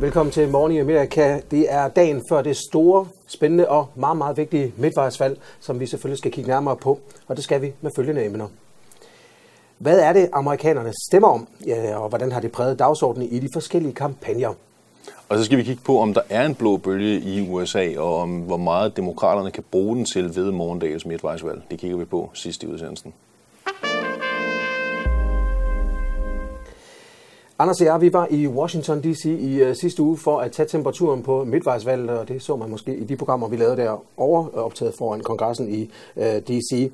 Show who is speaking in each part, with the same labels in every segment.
Speaker 1: Velkommen til Morgen i Amerika. Det er dagen før det store, spændende og meget, meget vigtige midtvejsvalg, som vi selvfølgelig skal kigge nærmere på, og det skal vi med følgende emner. Hvad er det, amerikanerne stemmer om, ja, og hvordan har det præget dagsordenen i de forskellige kampagner?
Speaker 2: Og så skal vi kigge på, om der er en blå bølge i USA, og om hvor meget demokraterne kan bruge den til ved morgendagens midtvejsvalg. Det kigger vi på sidst i udsendelsen.
Speaker 1: Anders og jeg, vi var i Washington D.C. i uh, sidste uge for at tage temperaturen på midtvejsvalget, og det så man måske i de programmer, vi lavede der overoptaget foran kongressen i uh, D.C.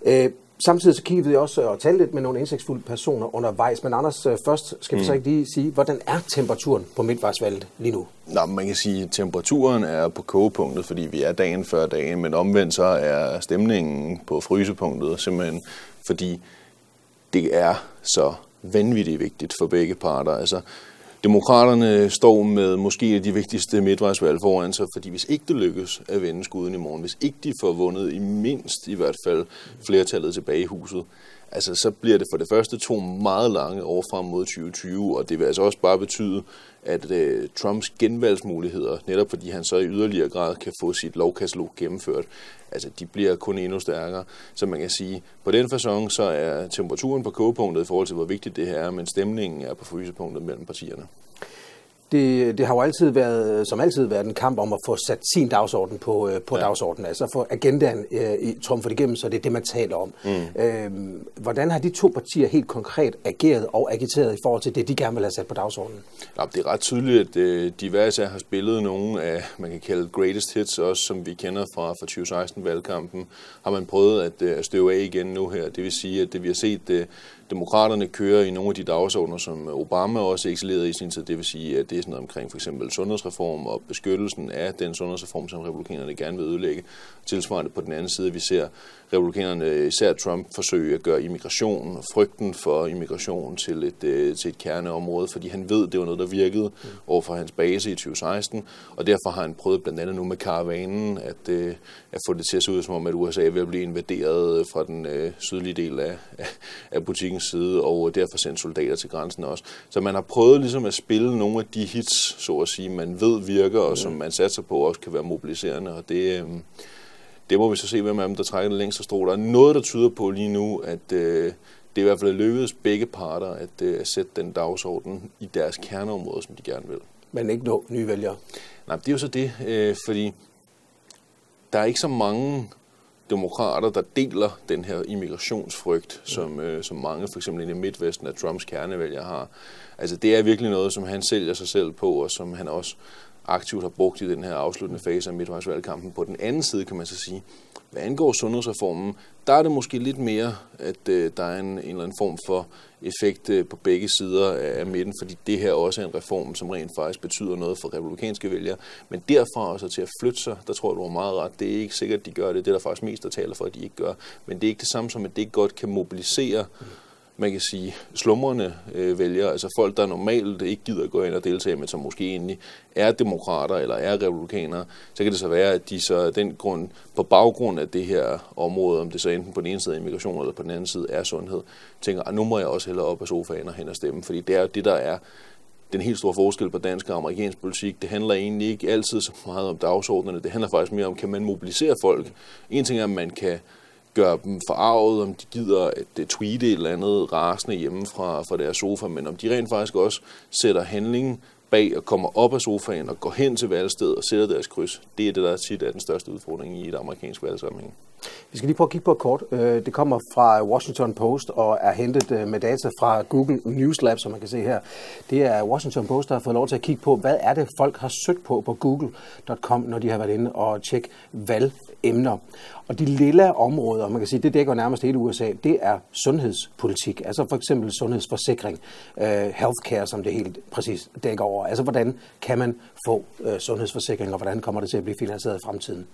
Speaker 1: Uh, samtidig så kiggede vi også og talte lidt med nogle indsigtsfulde personer undervejs. Men Anders, først skal vi mm. så ikke lige sige, hvordan er temperaturen på midtvejsvalget lige nu?
Speaker 2: Nå, man kan sige, at temperaturen er på kogepunktet, fordi vi er dagen før dagen, men omvendt så er stemningen på frysepunktet, simpelthen fordi det er så vanvittigt vigtigt for begge parter. Altså, Demokraterne står med måske de vigtigste midtvejsvalg foran sig, fordi hvis ikke det lykkes at vende skuden i morgen, hvis ikke de får vundet i mindst i hvert fald flertallet tilbage i huset, altså så bliver det for det første to meget lange år frem mod 2020, og det vil altså også bare betyde, at øh, Trumps genvalgsmuligheder, netop fordi han så i yderligere grad kan få sit lovkatalog gennemført, altså de bliver kun endnu stærkere. Så man kan sige, på den fasong, så er temperaturen på kogepunktet i forhold til, hvor vigtigt det her er, men stemningen er på frysepunktet mellem partierne
Speaker 1: det, det har jo altid været, som altid været en kamp om at få sat sin dagsorden på, øh, på ja. dagsordenen, altså få agendaen øh, trumfet igennem, så det er det, man taler om. Mm. Øhm, hvordan har de to partier helt konkret ageret og agiteret i forhold til det, de gerne vil have sat på dagsordenen?
Speaker 2: Ja, det er ret tydeligt, at øh, de hver har spillet nogle af, man kan kalde greatest hits, også som vi kender fra, fra 2016-valgkampen, har man prøvet at, øh, at støve af igen nu her. Det vil sige, at det vi har set øh, demokraterne kører i nogle af de dagsordner, som Obama også excellerede i sin tid. Det vil sige, at det er sådan noget omkring for eksempel sundhedsreform og beskyttelsen af den sundhedsreform, som republikanerne gerne vil ødelægge. Tilsvarende på den anden side, vi ser republikanerne, især Trump, forsøge at gøre immigration og frygten for immigration til et, øh, til et kerneområde, fordi han ved, det var noget, der virkede over for hans base i 2016, og derfor har han prøvet blandt andet nu med karavanen at, øh, at få det til at se ud som om, at USA at blive invaderet fra den øh, sydlige del af, af butikkens side, og derfor sendt soldater til grænsen også. Så man har prøvet ligesom at spille nogle af de hits, så at sige, man ved virker, og som man satser på også kan være mobiliserende, og det, øh, det må vi så se, hvem af dem, der trækker det længste strå. Der er noget, der tyder på lige nu, at øh, det i hvert fald er lykkedes begge parter at, øh, at sætte den dagsorden i deres kerneområde, som de gerne vil.
Speaker 1: Men ikke nå nye vælgere?
Speaker 2: Nej, det er jo så det, øh, fordi der er ikke så mange demokrater, der deler den her immigrationsfrygt, som, øh, som mange, for eksempel i Midtvesten af Trumps kernevælgere har. Altså det er virkelig noget, som han sælger sig selv på, og som han også aktivt har brugt i den her afsluttende fase af midtvejsvalgkampen. På den anden side kan man så sige, hvad angår sundhedsreformen, der er det måske lidt mere, at øh, der er en, en eller anden form for effekt øh, på begge sider af midten, fordi det her også er en reform, som rent faktisk betyder noget for republikanske vælgere. Men derfra også til at flytte sig, der tror jeg, du har meget ret. Det er ikke sikkert, at de gør det. Det er der faktisk mest, der taler for, at de ikke gør. Men det er ikke det samme som, at det godt kan mobilisere mm man kan sige, slumrende øh, vælgere, altså folk, der normalt ikke gider at gå ind og deltage, men som måske egentlig er demokrater eller er republikanere, så kan det så være, at de så af den grund, på baggrund af det her område, om det så enten på den ene side er immigration eller på den anden side er sundhed, tænker, at ah, nu må jeg også hellere op af sofaen og hen og stemme, fordi det er det, der er den helt store forskel på dansk og amerikansk politik. Det handler egentlig ikke altid så meget om dagsordnerne. Det handler faktisk mere om, kan man mobilisere folk. En ting er, at man kan gør dem forarvet, om de gider at tweete et eller andet rasende hjemme fra, fra deres sofa, men om de rent faktisk også sætter handlingen bag og kommer op af sofaen og går hen til valgstedet og sætter deres kryds. Det er det, der tit er den største udfordring i et amerikansk valgsamling.
Speaker 1: Vi skal lige prøve at kigge på et kort. Øh, det kommer fra Washington Post og er hentet øh, med data fra Google News Lab, som man kan se her. Det er Washington Post, der har fået lov til at kigge på, hvad er det, folk har søgt på på google.com, når de har været inde og tjekke valgemner. Og de lille områder, man kan sige, det dækker nærmest hele USA, det er sundhedspolitik. Altså for eksempel sundhedsforsikring, øh, healthcare, som det helt præcis dækker over. Altså hvordan kan man få sundhedsforsikring, og hvordan kommer det til at blive finansieret i fremtiden.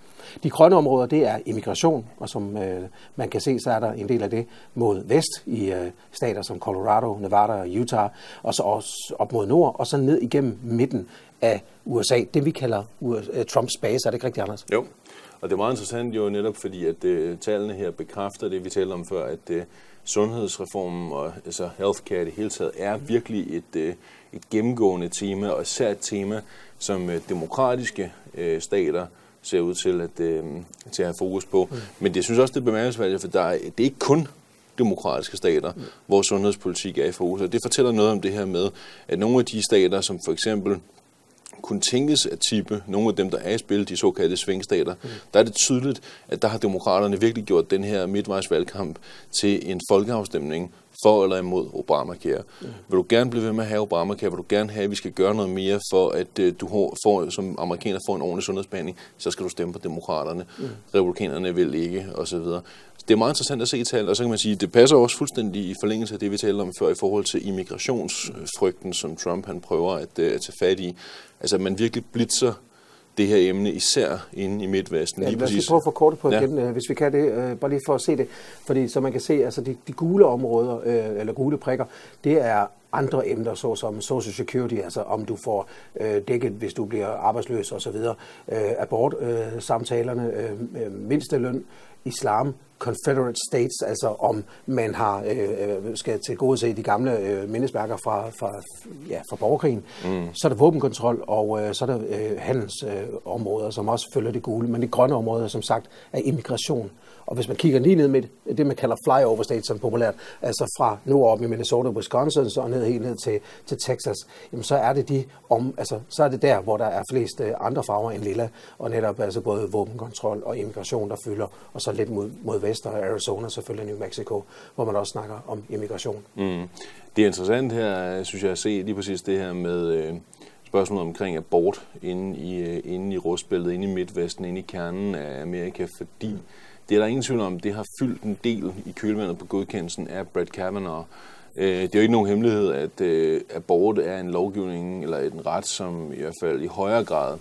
Speaker 1: De grønne områder, det er immigration, og som øh, man kan se, så er der en del af det mod vest i øh, stater som Colorado, Nevada og Utah, og så også op mod nord, og så ned igennem midten af USA, det vi kalder øh, Trumps base. Er det ikke rigtigt, Anders?
Speaker 2: Jo, og det er meget interessant jo netop fordi, at øh, tallene her bekræfter det, vi talte om før, at øh, sundhedsreformen og altså healthcare i det hele taget er virkelig et, øh, et gennemgående tema, og især et tema, som øh, demokratiske øh, stater ser ud til at, øh, til at have fokus på. Mm. Men det synes også, det er bemærkelsesværdigt, for der er, det er ikke kun demokratiske stater, mm. hvor sundhedspolitik er i fokus. Og det fortæller noget om det her med, at nogle af de stater, som for eksempel kunne tænkes at tippe nogle af dem, der er i spil, de såkaldte svingstater, mm. der er det tydeligt, at der har demokraterne virkelig gjort den her midtvejsvalgkamp til en folkeafstemning for eller imod Obamacare. Mm. Vil du gerne blive ved med at have Obamacare? Vil du gerne have, at vi skal gøre noget mere for, at uh, du får, som amerikaner får en ordentlig sundhedsbehandling? Så skal du stemme på demokraterne. Mm. Republikanerne vil ikke, osv det er meget interessant at se tal, og så kan man sige, at det passer også fuldstændig i forlængelse af det, vi talte om før, i forhold til immigrationsfrygten, som Trump han prøver at, øh, at tage fat i. Altså, at man virkelig blitzer det her emne, især inde i Midtvesten.
Speaker 1: Ja, lige lad os prøve at få kortet på ja. igen, øh, hvis vi kan det, øh, bare lige for at se det. Fordi så man kan se, altså de, de gule områder, eller gule prikker, det er andre emner, såsom social security, altså om du får øh, dækket, hvis du bliver arbejdsløs osv., øh, abort-samtalerne, øh, øh, mindsteløn, islam, Confederate States, altså om man har øh, skal til gode se de gamle øh, mindesmærker fra, fra, ja, fra borgerkrigen. Mm. Så er der våbenkontrol, og øh, så er der øh, handelsområder, øh, som også følger det gule. Men de grønne områder, som sagt, er immigration. Og hvis man kigger lige ned med det, man kalder flyover state, som populært, altså fra nu op i Minnesota, Wisconsin, så ned helt ned til, til Texas, jamen så er det de om, altså så er det der, hvor der er flest øh, andre farver end lilla, og netop altså både våbenkontrol og immigration, der fylder, og så lidt mod, mod vest og Arizona, selvfølgelig New Mexico, hvor man også snakker om immigration. Mm.
Speaker 2: Det er interessant her, synes jeg, at se lige præcis det her med øh, spørgsmålet omkring abort inde i, øh, inde i rustbæltet, inde i Midtvesten, inde i kernen af Amerika, fordi mm det er der ingen tvivl om, det har fyldt en del i kølvandet på godkendelsen af Brett Kavanaugh. Øh, det er jo ikke nogen hemmelighed, at øh, abort er en lovgivning eller en ret, som i hvert fald i højere grad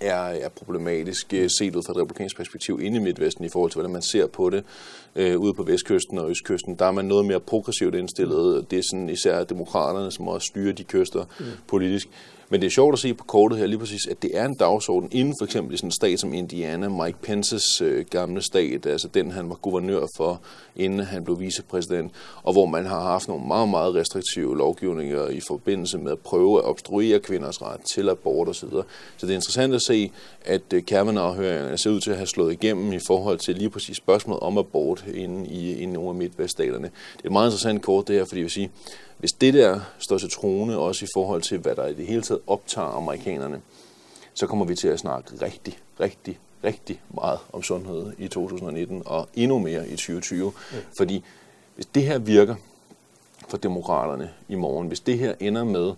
Speaker 2: er, er problematisk øh, set ud fra et republikansk perspektiv inde i Midtvesten i forhold til, hvordan man ser på det øh, ude på vestkysten og østkysten. Der er man noget mere progressivt indstillet. Det er sådan især demokraterne, som også styrer de kyster mm. politisk. Men det er sjovt at se på kortet her lige præcis, at det er en dagsorden inden for eksempel i sådan en stat som Indiana, Mike Pences øh, gamle stat, altså den han var guvernør for, inden han blev vicepræsident, og hvor man har haft nogle meget, meget restriktive lovgivninger i forbindelse med at prøve at obstruere kvinders ret til abort osv. Så det er interessant at se, at øh, Kavanaugh-høringerne ser ud til at have slået igennem i forhold til lige præcis spørgsmålet om abort inde i, i nogle af midtveststaterne. Det er et meget interessant kort det her, fordi jeg vil sige, hvis det der står til trone, også i forhold til, hvad der i det hele taget optager amerikanerne, så kommer vi til at snakke rigtig, rigtig, rigtig meget om sundhed i 2019, og endnu mere i 2020. Ja. Fordi hvis det her virker for demokraterne i morgen, hvis det her ender med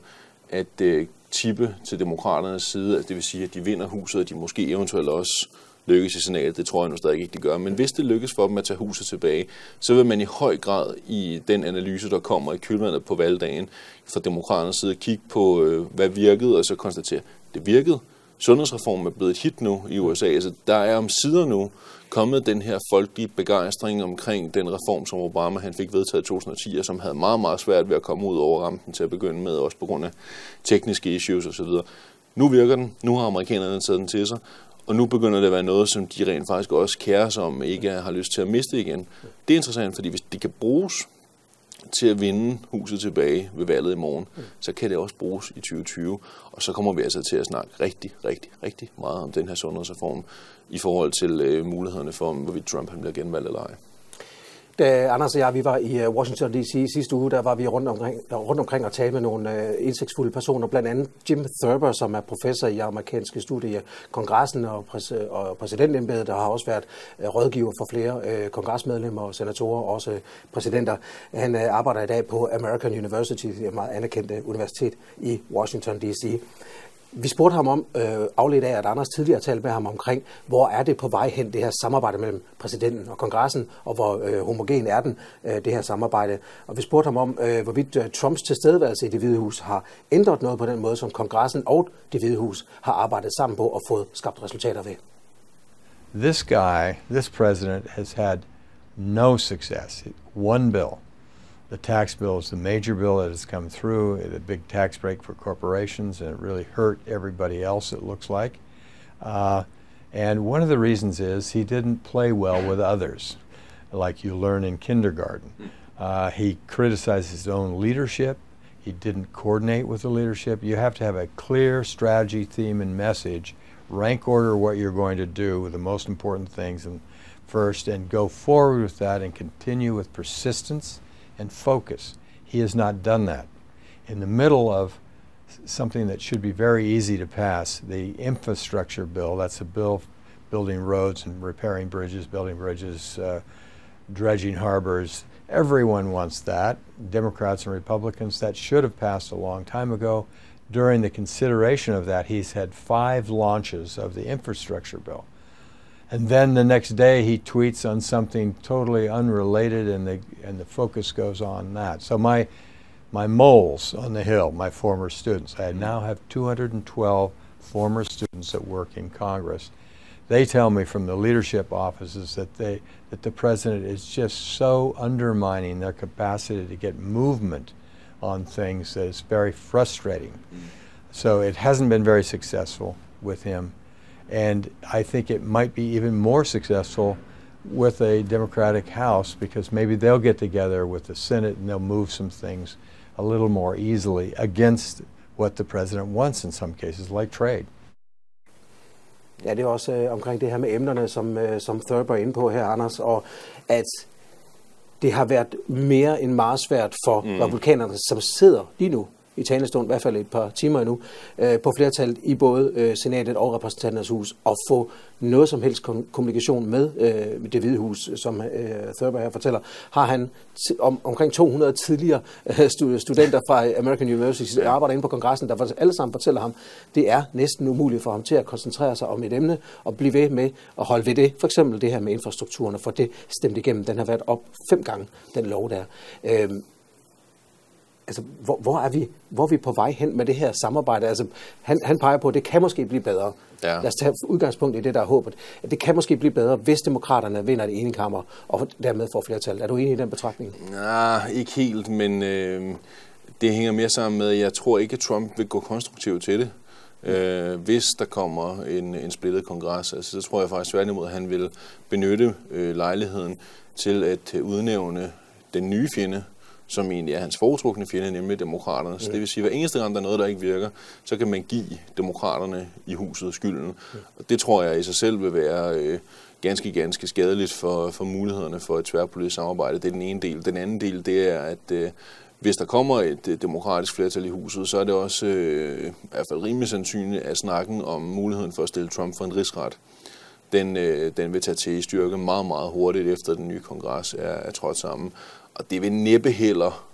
Speaker 2: at øh, tippe til demokraternes side, altså det vil sige, at de vinder huset, og de måske eventuelt også lykkes i senatet. Det tror jeg nu stadig ikke, de gør. Men hvis det lykkes for dem at tage huset tilbage, så vil man i høj grad i den analyse, der kommer i kølvandet på valgdagen, fra demokraternes side kigge på, øh, hvad virkede, og så konstatere, det virkede. Sundhedsreformen er blevet et hit nu i USA. Altså, der er om sider nu kommet den her folkelige begejstring omkring den reform, som Obama han fik vedtaget i 2010, og som havde meget, meget svært ved at komme ud over rampen til at begynde med, også på grund af tekniske issues osv. Nu virker den. Nu har amerikanerne taget den til sig. Og nu begynder det at være noget, som de rent faktisk også kærer sig om, ikke har lyst til at miste igen. Det er interessant, fordi hvis det kan bruges til at vinde huset tilbage ved valget i morgen, så kan det også bruges i 2020. Og så kommer vi altså til at snakke rigtig, rigtig, rigtig meget om den her sundhedsreform i forhold til øh, mulighederne for, hvorvidt Trump han bliver genvalgt eller ej.
Speaker 1: Da Anders og jeg vi var i øh, Washington D.C. sidste uge, der var vi rundt omkring, rundt omkring og talte med nogle øh, indsigtsfulde personer, blandt andet Jim Thurber, som er professor i amerikanske studier i kongressen og, præs- og præsidentembedet, der har også været rådgiver for flere kongresmedlemmer og senatorer, og også præsidenter. Han arbejder i dag på American University, et meget anerkendt universitet i Washington D.C. Vi spurgte ham om, øh, afledt af, at Anders tidligere talte med ham omkring, hvor er det på vej hen, det her samarbejde mellem præsidenten og kongressen, og hvor øh, homogen er den, øh, det her samarbejde. Og vi spurgte ham om, øh, hvorvidt øh, Trumps tilstedeværelse i det hvide hus har ændret noget på den måde, som kongressen og det hvide hus har arbejdet sammen på og fået skabt resultater ved.
Speaker 3: This guy, this president, has had no success. One bill the tax bill is the major bill that has come through, a big tax break for corporations, and it really hurt everybody else, it looks like. Uh, and one of the reasons is he didn't play well with others. like you learn in kindergarten. Uh, he criticized his own leadership. He didn't coordinate with the leadership. You have to have a clear strategy, theme, and message. Rank order what you're going to do, with the most important things, and first, and go forward with that, and continue with persistence and focus. He has not done that. In the middle of something that should be very easy to pass, the infrastructure bill. That's a bill building roads and repairing bridges, building bridges, uh, dredging harbors. Everyone wants that, Democrats and Republicans. That should have passed a long time ago. During the consideration of that, he's had five launches of the infrastructure bill. And then the next day he tweets on something totally unrelated and the, and the focus goes on that. So my, my moles on the Hill, my former students, I now have 212 former students that work in Congress they tell me from the leadership offices that they that the president is just so undermining their capacity to get movement on things that it's very frustrating. Mm. So it hasn't been very successful with him, and I think it might be even more successful with a Democratic House because maybe they'll get together with the Senate and they'll move some things a little more easily against what the president wants in some cases, like trade.
Speaker 1: Ja, det er også øh, omkring det her med emnerne, som, øh, som Thurber er inde på her, Anders, og at det har været mere end meget svært for mm. republikanerne, som sidder lige nu i talestund, i hvert fald et par timer endnu, øh, på flertallet i både øh, senatet og repræsentanternes hus, og få noget som helst kommunikation med øh, det hvide hus, som øh, Thurber her fortæller, har han om, omkring 200 tidligere øh, studenter fra American University, der arbejder inde på kongressen, der alle sammen fortæller ham, det er næsten umuligt for ham til at koncentrere sig om et emne og blive ved med at holde ved det. For eksempel det her med infrastrukturen, få det stemt igennem. Den har været op fem gange, den lov der. Øh, altså, hvor, hvor, er vi, hvor er vi på vej hen med det her samarbejde? Altså, han, han peger på, at det kan måske blive bedre. Ja. Lad os tage udgangspunkt i det, der er håbet. At det kan måske blive bedre, hvis demokraterne vinder det ene kammer, og dermed får flertal. Er du enig i den betragtning?
Speaker 2: Nej, ikke helt, men øh, det hænger mere sammen med, at jeg tror ikke, at Trump vil gå konstruktivt til det. Øh, hvis der kommer en, en splittet kongres, altså, så tror jeg faktisk tværtimod, at han vil benytte øh, lejligheden til at udnævne den nye fjende, som egentlig er hans foretrukne fjende, nemlig demokraterne. Så det vil sige, at hver eneste gang, der er noget, der ikke virker, så kan man give demokraterne i huset skylden. Og det tror jeg i sig selv vil være øh, ganske, ganske skadeligt for, for mulighederne for et tværpolitisk samarbejde. Det er den ene del. Den anden del, det er, at øh, hvis der kommer et øh, demokratisk flertal i huset, så er det også øh, i hvert fald rimelig sandsynligt, at snakken om muligheden for at stille Trump for en rigsret, den, øh, den vil tage til i styrke meget, meget hurtigt efter den nye kongres er, er trådt sammen. Og det vil næppe heller,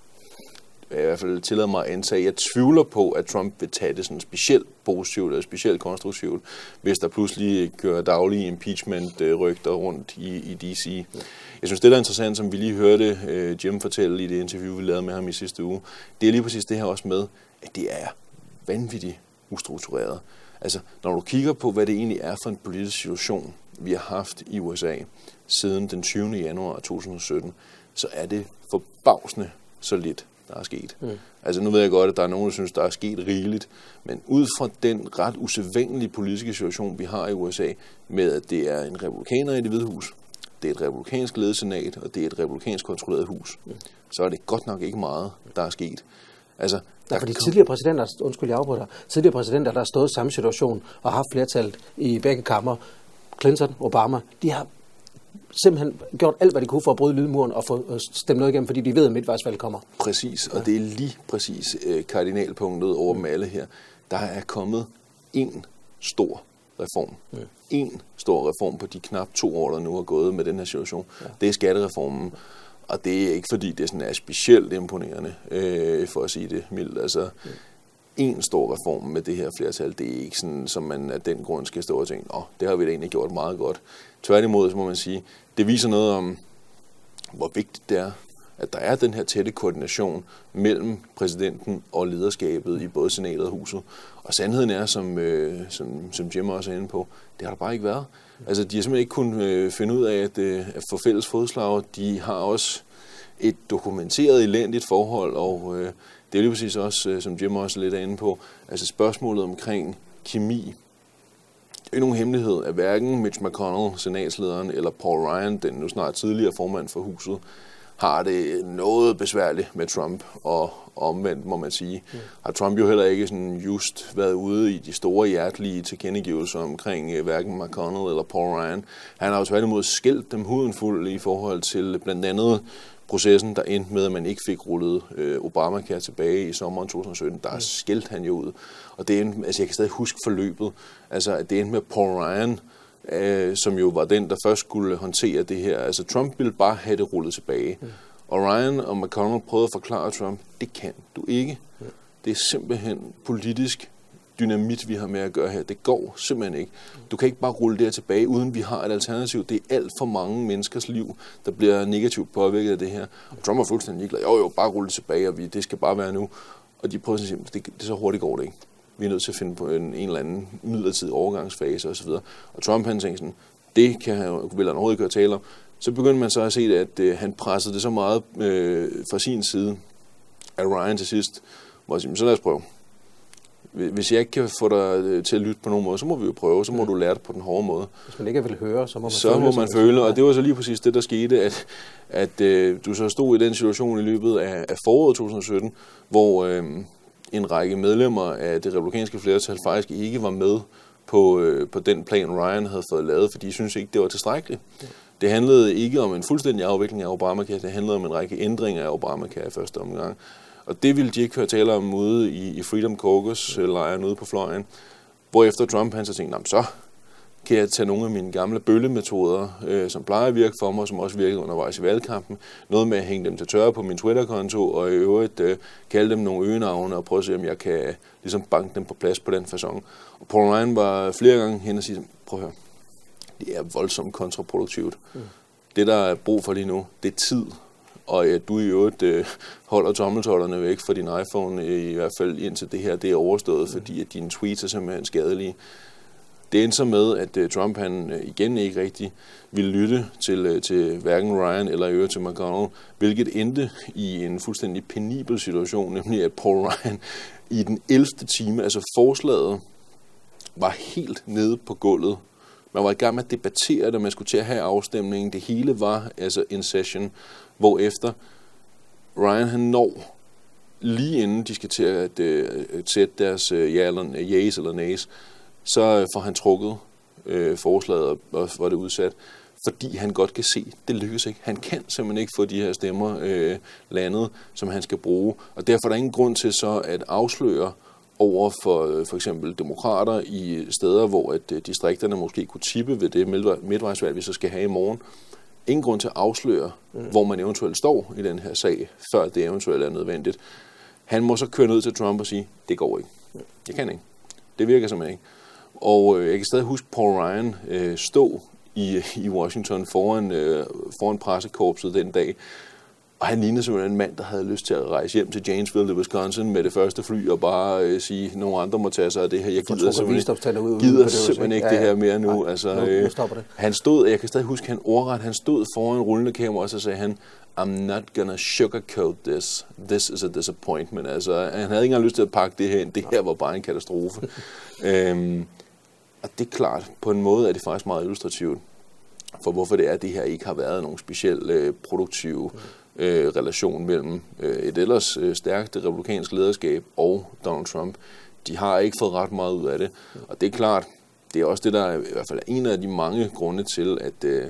Speaker 2: i hvert fald tillade mig at antage, jeg tvivler på, at Trump vil tage det sådan specielt positivt eller specielt konstruktivt, hvis der pludselig kører daglige impeachment-rygter rundt i, i D.C. Jeg synes, det der er interessant, som vi lige hørte uh, Jim fortælle i det interview, vi lavede med ham i sidste uge, det er lige præcis det her også med, at det er vanvittigt ustruktureret. Altså, når du kigger på, hvad det egentlig er for en politisk situation, vi har haft i USA siden den 20. januar 2017, så er det forbavsende så lidt, der er sket. Mm. Altså nu ved jeg godt, at der er nogen, der synes, der er sket rigeligt, men ud fra den ret usædvanlige politiske situation, vi har i USA, med at det er en republikaner i det hvide hus, det er et republikansk ledet senat, og det er et republikansk kontrolleret hus, mm. så er det godt nok ikke meget, der er sket.
Speaker 1: Altså, der fordi kom... tidligere præsidenter, undskyld jeg afbryder, tidligere præsidenter, der har stået i samme situation og haft flertal i begge kammer, Clinton, Obama, de har simpelthen gjort alt, hvad de kunne for at bryde lydmuren og få øh, stemt noget igennem, fordi de ved, at midtvejsvalget kommer.
Speaker 2: Præcis, og det er lige præcis øh, kardinalpunktet over dem alle her. Der er kommet en stor reform. Ja. En stor reform på de knap to år, der nu har gået med den her situation. Ja. Det er skattereformen. Og det er ikke fordi, det sådan er specielt imponerende, øh, for at sige det mildt. Altså, ja en stor reform med det her flertal. Det er ikke sådan, som man af den grund skal stå og tænke, åh, det har vi da egentlig gjort meget godt. Tværtimod, så må man sige, det viser noget om, hvor vigtigt det er, at der er den her tætte koordination mellem præsidenten og lederskabet i både senatet og huset. Og sandheden er, som, øh, som, som Jim også er inde på, det har der bare ikke været. Altså, de har simpelthen ikke kunnet øh, finde ud af at, øh, at få fælles fodslag. De har også et dokumenteret elendigt forhold, og øh, det er lige præcis også, øh, som Jim også er lidt inde på, altså spørgsmålet omkring kemi er ikke nogen hemmelighed, at hverken Mitch McConnell, senatslederen, eller Paul Ryan, den nu snart tidligere formand for huset, har det noget besværligt med Trump, og omvendt må man sige, mm. har Trump jo heller ikke sådan just været ude i de store hjertelige tilkendegivelser omkring uh, hverken McConnell eller Paul Ryan. Han har jo tværtimod skældt dem huden fuld i forhold til blandt andet processen, der endte med, at man ikke fik rullet øh, Obamacare tilbage i sommeren 2017, der mm. skældte han jo ud. Og det endte, altså jeg kan stadig huske forløbet, altså at det endte med Paul Ryan, øh, som jo var den, der først skulle håndtere det her. Altså Trump ville bare have det rullet tilbage. Mm. Og Ryan og McConnell prøvede at forklare Trump, det kan du ikke. Mm. Det er simpelthen politisk dynamit, vi har med at gøre her. Det går simpelthen ikke. Du kan ikke bare rulle det her tilbage, uden vi har et alternativ. Det er alt for mange menneskers liv, der bliver negativt påvirket af det her. Og Trump er fuldstændig ligeglad. Jo, jo, bare rulle det tilbage, og vi, det skal bare være nu. Og de prøver at sige, det, det så hurtigt går det ikke. Vi er nødt til at finde på en, en eller anden midlertidig overgangsfase osv. Og Trump han tænkte sådan, det kan han, vil han overhovedet ikke tale om. Så begyndte man så at se, at øh, han pressede det så meget øh, fra sin side, at Ryan til sidst var sige, så lad os prøve. Hvis jeg ikke kan få dig øh, til at lytte på nogen måde, så må vi jo prøve, så må du lære det på den hårde måde.
Speaker 1: Hvis man ikke vil høre, så må man
Speaker 2: så føle. Må man føle, og det var så lige præcis det, der skete, at, at øh, du så stod i den situation i løbet af, af foråret 2017, hvor øh, en række medlemmer af det republikanske flertal faktisk ikke var med på, øh, på den plan, Ryan havde fået lavet, fordi de synes ikke, det var tilstrækkeligt. Ja. Det handlede ikke om en fuldstændig afvikling af Obamacare, det handlede om en række ændringer af Obamacare i første omgang. Og det ville de ikke høre tale om ude i, i Freedom Caucus-lejren ude på fløjen. Hvorefter Trump han så tænkte, så kan jeg tage nogle af mine gamle bøllemetoder, øh, som plejer at virke for mig, som også virkede undervejs i valgkampen. Noget med at hænge dem til tørre på min Twitter-konto, og i øvrigt øh, kalde dem nogle øgenavne, og prøve at se, om jeg kan ligesom banke dem på plads på den façon. Og Paul Ryan var flere gange hen og sige, prøv at høre, det er voldsomt kontraproduktivt. Mm. Det, der er brug for lige nu, det er tid og at du i øvrigt øh, holder tommeltotterne væk fra din iPhone, i hvert fald indtil det her det er overstået, fordi at dine tweets er simpelthen skadelige. Det endte så med, at øh, Trump han øh, igen ikke rigtig ville lytte til, øh, til hverken Ryan eller øvrigt til McConnell, hvilket endte i en fuldstændig penibel situation, nemlig at Paul Ryan i den 11. time, altså forslaget, var helt nede på gulvet. Man var i gang med at debattere det, man skulle til at have afstemningen. Det hele var altså en session, hvor efter Ryan han når lige inden de skal til at, uh, sætte deres øh, ja eller, øh, yes eller nays, så øh, får han trukket øh, forslaget, og, og var det udsat, fordi han godt kan se, det lykkes ikke. Han kan simpelthen ikke få de her stemmer øh, landet, som han skal bruge, og derfor er der ingen grund til så at afsløre over for for eksempel demokrater i steder, hvor at distrikterne måske kunne tippe ved det midtvejsvalg, vi så skal have i morgen, ingen grund til at afsløre, mm. hvor man eventuelt står i den her sag, før det eventuelt er nødvendigt. Han må så køre ned til Trump og sige, det går ikke. Jeg kan ikke. Det virker simpelthen ikke. Og øh, jeg kan stadig huske Paul Ryan øh, stå i, i Washington foran, øh, foran pressekorpset den dag, og han lignede simpelthen en mand, der havde lyst til at rejse hjem til Janesville, Wisconsin, med det første fly, og bare øh, sige, at nogle andre må tage sig af det her. Jeg gider simpelthen, ud, gider det simpelthen ikke ja, det her mere nu. Nej, altså, nu, nu øh, det. Han stod, jeg kan stadig huske, han ordret, han stod foran rullende kamera, og så sagde han, I'm not gonna sugarcoat this. This is a disappointment. Altså, han havde ikke engang lyst til at pakke det her ind. Det her var bare en katastrofe. øhm, og det er klart, på en måde er det faktisk meget illustrativt for hvorfor det er, at det her ikke har været nogen specielt øh, produktive øh, relation mellem øh, et ellers øh, stærkt republikansk lederskab og Donald Trump. De har ikke fået ret meget ud af det. Og det er klart, det er også det, der er, i hvert fald er en af de mange grunde til, at øh,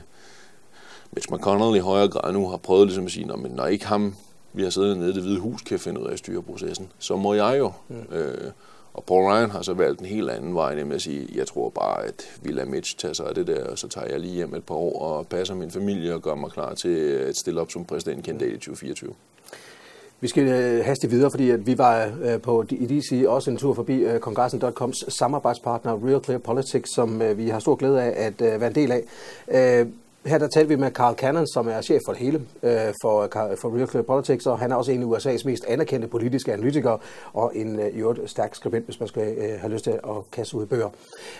Speaker 2: Mitch McConnell i højere grad nu har prøvet ligesom at sige, men når ikke ham, vi har siddet nede i det hvide hus, kan finde ud af at styre processen, så må jeg jo. Mm. Øh, og Paul Ryan har så valgt en helt anden vej, nemlig at sige, jeg tror bare, at vi lader Mitch tage sig af det der, og så tager jeg lige hjem et par år og passer min familie og gør mig klar til at stille op som præsidentkandidat i 2024.
Speaker 1: Vi skal øh, haste videre, fordi at vi var øh, på i DC også en tur forbi øh, kongressen.coms samarbejdspartner Real Clear Politics, som vi har stor glæde af at være en del af. Her der talte vi med Carl Cannon, som er chef for det hele øh, for, øh, for Real Clear Politics, og han er også en af USA's mest anerkendte politiske analytikere, og en øh, i øvrigt stærk skribent, hvis man skal øh, have lyst til at kaste ud bøger.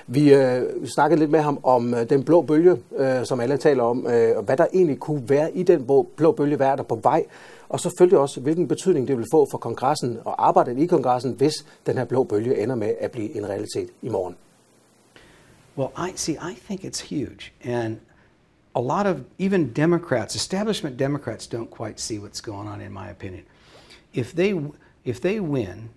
Speaker 1: Vi øh, snakkede lidt med ham om øh, den blå bølge, øh, som alle taler om, øh, og hvad der egentlig kunne være i den blå bølge, hvad er der på vej, og selvfølgelig også, hvilken betydning det vil få for kongressen og arbejdet i kongressen, hvis den her blå bølge ender med at blive en realitet i morgen.
Speaker 4: Well, I see. I think it's huge, and a lot of even Democrats, establishment Democrats, don't quite see what's going on. In my opinion, if they if they win,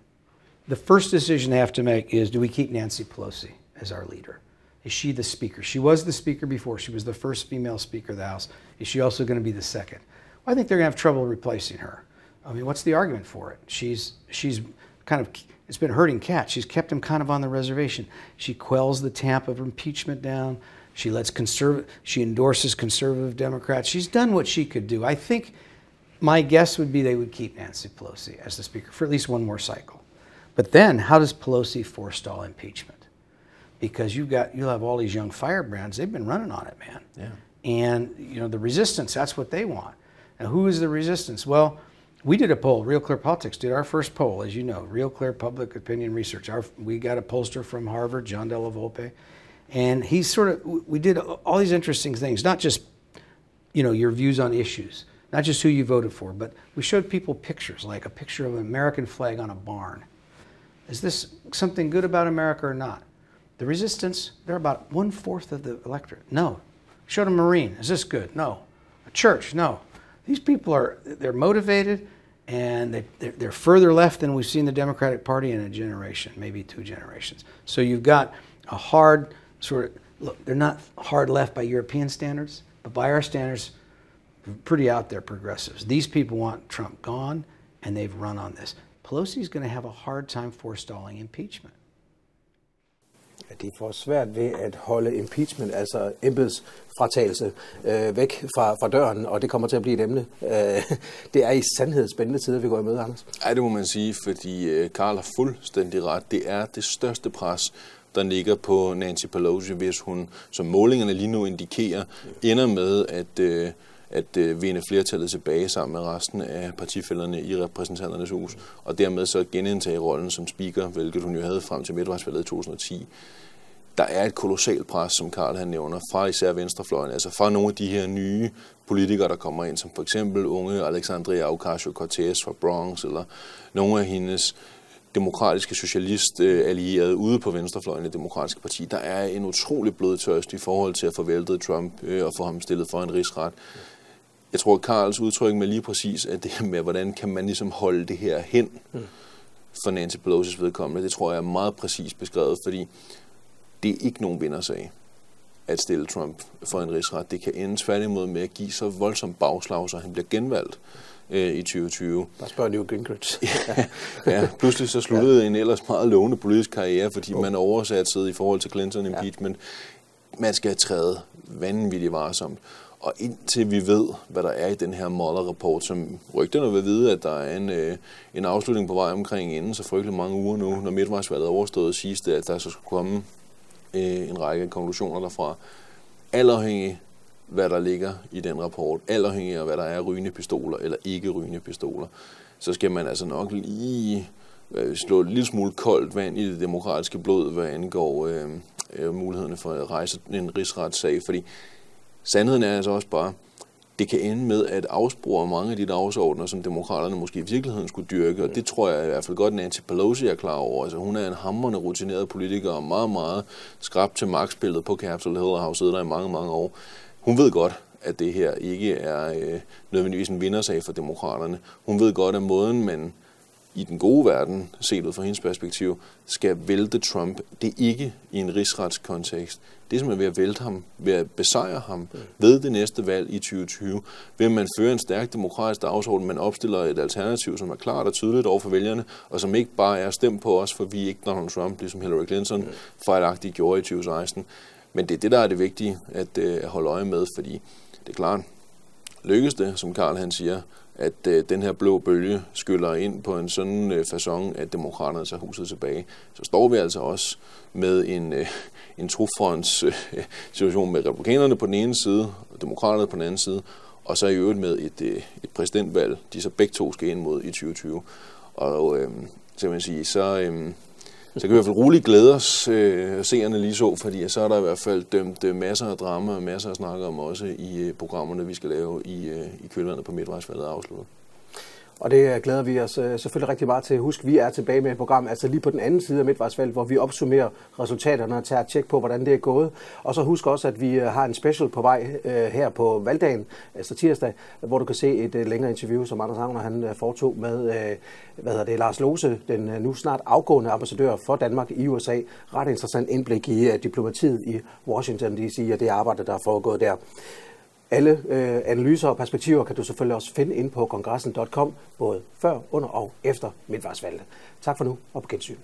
Speaker 4: the first decision they have to make is: Do we keep Nancy Pelosi as our leader? Is she the speaker? She was the speaker before. She was the first female speaker of the House. Is she also going to be the second? Well, I think they're going to have trouble replacing her. I mean, what's the argument for it? She's she's kind of it's been hurting cats. She's kept him kind of on the reservation. She quells the tamp of impeachment down. She lets conservative. She endorses conservative Democrats. She's done what she could do. I think my guess would be they would keep Nancy Pelosi as the speaker for at least one more cycle. But then, how does Pelosi forestall impeachment? Because you've got you'll have all these young firebrands. They've been running on it, man.
Speaker 2: Yeah.
Speaker 4: And you know the resistance. That's what they want. Now, who is the resistance? Well we did a poll. Real Clear Politics did our first poll, as you know. Real Clear Public Opinion Research. Our, we got a pollster from Harvard, John Della Volpe, and he sort of. We did all these interesting things, not just, you know, your views on issues, not just who you voted for, but we showed people pictures, like a picture of an American flag on a barn. Is this something good about America or not? The resistance, they're about one fourth of the electorate. No. Showed a Marine. Is this good? No. A church? No. These people are they're motivated and they, they're, they're further left than we've seen the Democratic Party in a generation, maybe two generations. So you've got a hard sort of look. They're not hard left by European standards, but by our standards, pretty out there progressives. These people want Trump gone, and they've run on this. Pelosi's going to have a hard time forestalling impeachment.
Speaker 1: at de får svært ved at holde impeachment, altså embedsfratagelse, øh, væk fra, fra døren, og det kommer til at blive et emne. Øh, det er i sandhed spændende tider, vi går i møde, Anders.
Speaker 2: Ja, det må man sige, fordi øh, Karl har fuldstændig ret. Det er det største pres, der ligger på Nancy Pelosi, hvis hun, som målingerne lige nu indikerer, ender med at, øh, at øh, vinde flertallet tilbage sammen med resten af partifælderne i repræsentanternes hus, og dermed så genindtage rollen som speaker, hvilket hun jo havde frem til midtvejsvalget i 2010 der er et kolossalt pres, som Karl han nævner, fra især venstrefløjen, altså fra nogle af de her nye politikere, der kommer ind, som for eksempel unge Alexandria Ocasio-Cortez fra Bronx, eller nogle af hendes demokratiske socialist-allierede øh, ude på venstrefløjen i det demokratiske parti. Der er en utrolig blodtørst i forhold til at få væltet Trump øh, og få ham stillet for en rigsret. Jeg tror, at Karls udtryk med lige præcis at det her med, hvordan kan man ligesom holde det her hen for Nancy Pelosi's vedkommende. Det tror jeg er meget præcis beskrevet, fordi det er ikke nogen vindersag at stille Trump for en rigsret. Det kan ende tværtimod med at give så voldsom bagslag, så han bliver genvalgt øh, i 2020.
Speaker 1: Der spørger Newt Gingrich.
Speaker 2: ja, ja, pludselig så sluttede ja. en ellers meget lovende politisk karriere, fordi oh. man oversatte i forhold til Clinton impeachment. Ja. Man skal træde vanvittigt varsomt. Og indtil vi ved, hvad der er i den her Mueller-rapport, som rygterne vil vide, at der er en, øh, en afslutning på vej omkring inden så frygtelig mange uger nu, når midtvejsvalget er overstået, siges det, at der så skulle komme øh, en række konklusioner derfra. Allerhængig hvad der ligger i den rapport, allerhængig af hvad der er rygende pistoler eller ikke rygende pistoler, så skal man altså nok lige øh, slå et lille smule koldt vand i det demokratiske blod, hvad angår øh, øh, mulighederne for at rejse en rigsretssag, fordi sandheden er altså også bare, det kan ende med at afspore mange af de dagsordner, som demokraterne måske i virkeligheden skulle dyrke, og det tror jeg i hvert fald godt, Nancy Pelosi er klar over. Altså, hun er en hammerende rutineret politiker og meget, meget skrab til magtspillet på Capitol Hill og har jo siddet der i mange, mange år. Hun ved godt, at det her ikke er øh, nødvendigvis en vindersag for demokraterne. Hun ved godt, at måden, man i den gode verden, set ud fra hendes perspektiv, skal vælte Trump, det er ikke i en rigsretskontekst. Det er simpelthen ved at vælte ham, ved at besejre ham ved det næste valg i 2020, ved at man fører en stærk demokratisk dagsorden, man opstiller et alternativ, som er klart og tydeligt over for vælgerne, og som ikke bare er stemt på os, for vi er ikke Donald Trump, ligesom Hillary Clinton fejlagtigt gjorde i 2016. Men det er det, der er det vigtige at, øh, at holde øje med, fordi det er klart, lykkes det, som Karl han siger, at øh, den her blå bølge skyller ind på en sådan øh, façon, at demokraterne tager huset tilbage, så står vi altså også med en, øh, en trofronts øh, situation med republikanerne på den ene side, og demokraterne på den anden side, og så i øvrigt med et, øh, et præsidentvalg, de så begge to skal ind mod i 2020. Og øh, så man sige, så, øh, så kan vi i hvert fald roligt glæde os, øh, seerne lige så, fordi så er der i hvert fald dømt øh, masser af drama og masser af snakke om også i øh, programmerne, vi skal lave i, øh, i kølvandet på midtvejsvalget afsluttet.
Speaker 1: Og det øh, glæder vi os øh, selvfølgelig rigtig meget til. Husk, vi er tilbage med et program, altså lige på den anden side af midtvejsvalget, hvor vi opsummerer resultaterne og tager et tjek på, hvordan det er gået. Og så husk også, at vi øh, har en special på vej her på valgdagen, altså tirsdag, hvor du kan se et længere interview, som Anders Agner han foretog med hvad hedder det, Lars Lose, den nu snart afgående ambassadør for Danmark i USA. Ret interessant indblik i diplomatiet i Washington DC og det arbejde, der er foregået der. Alle øh, analyser og perspektiver kan du selvfølgelig også finde ind på kongressen.com, både før, under og efter midtvejsvalget. Tak for nu, og på gensyn.